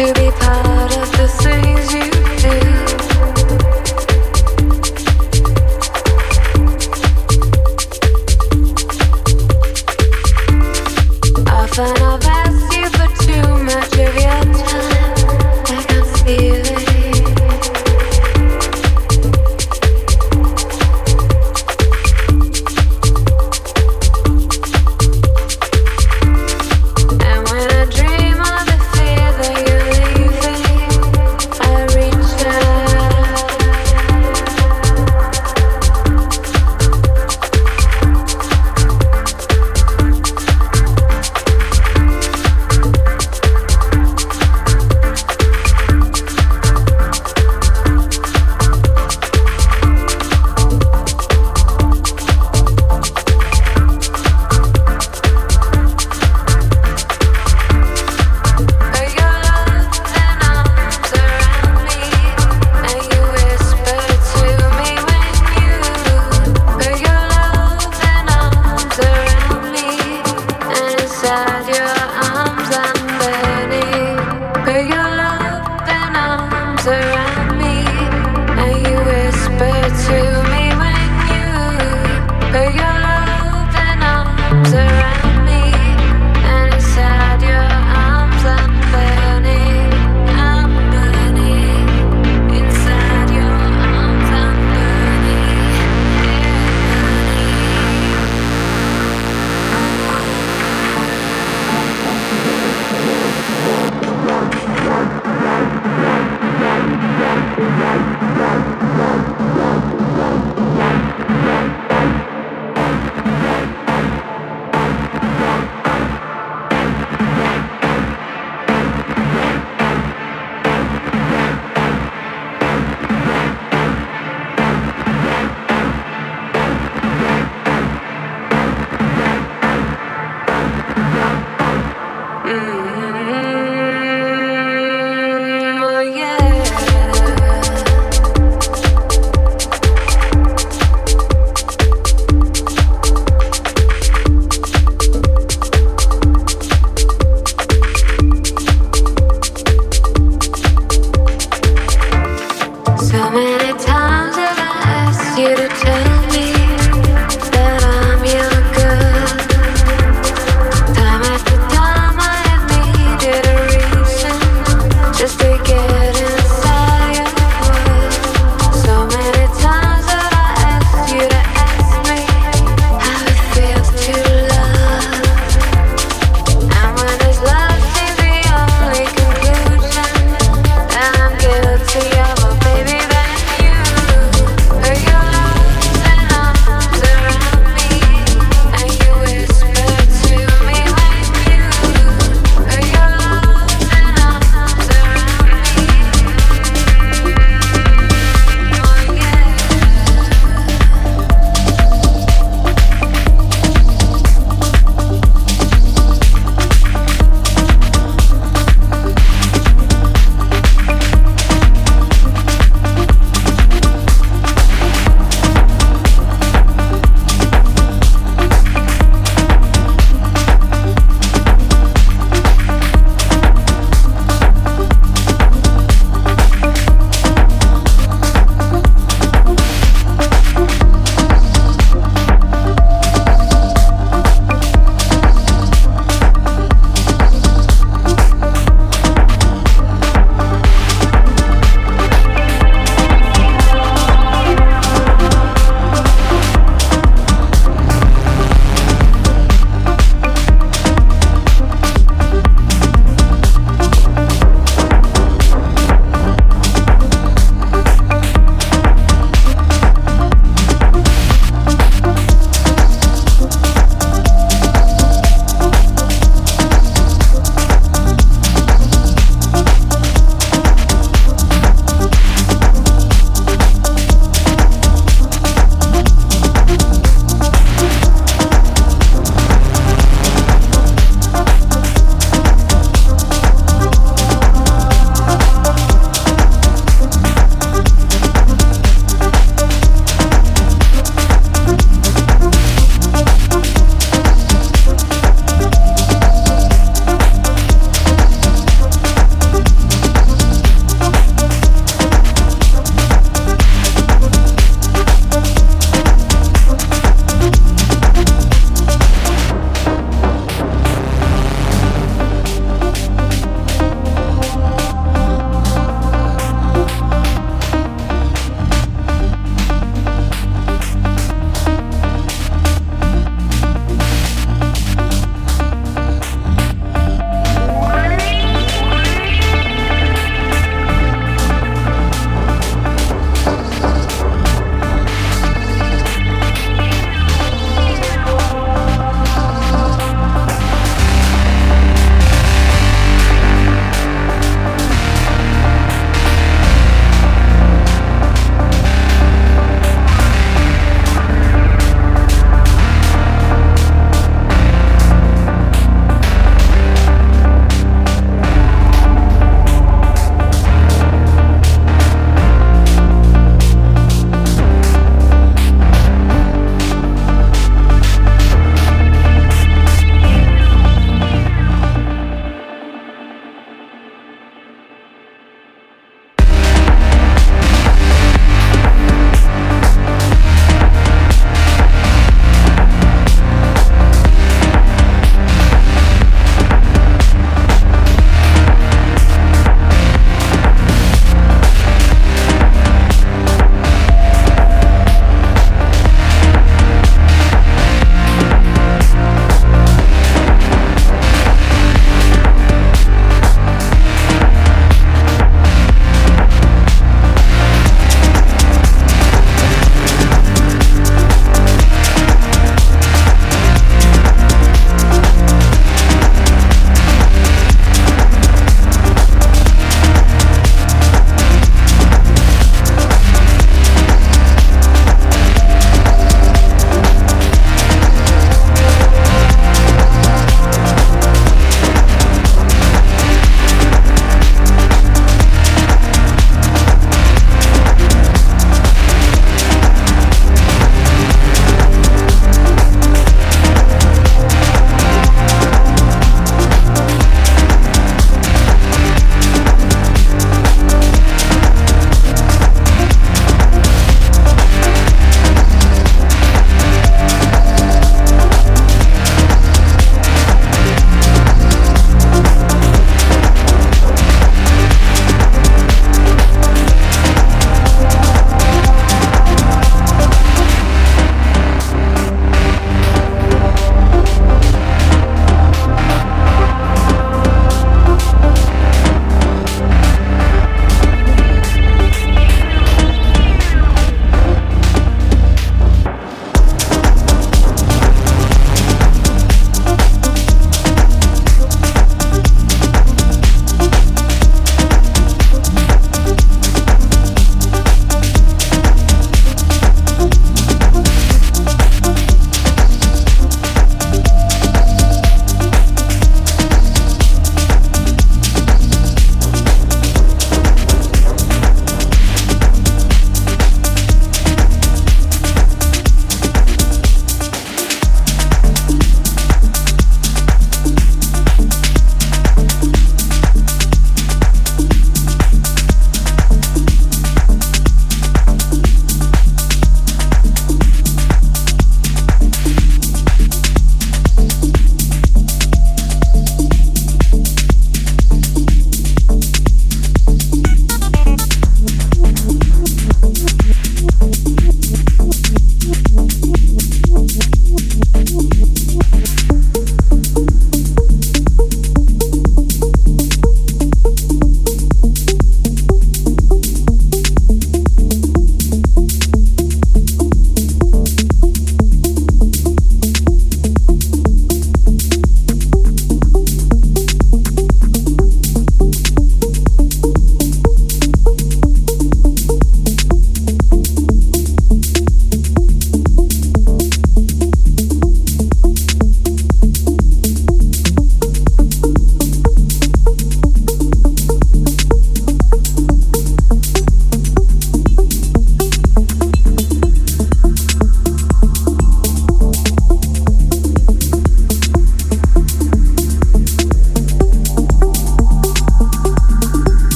see I'm a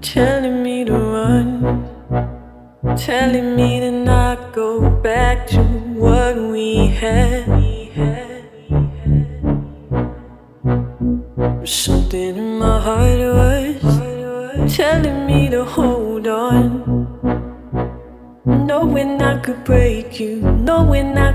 telling me to run, telling me to not go back to what we had. Something in my heart was telling me to hold on, knowing I could break you, knowing I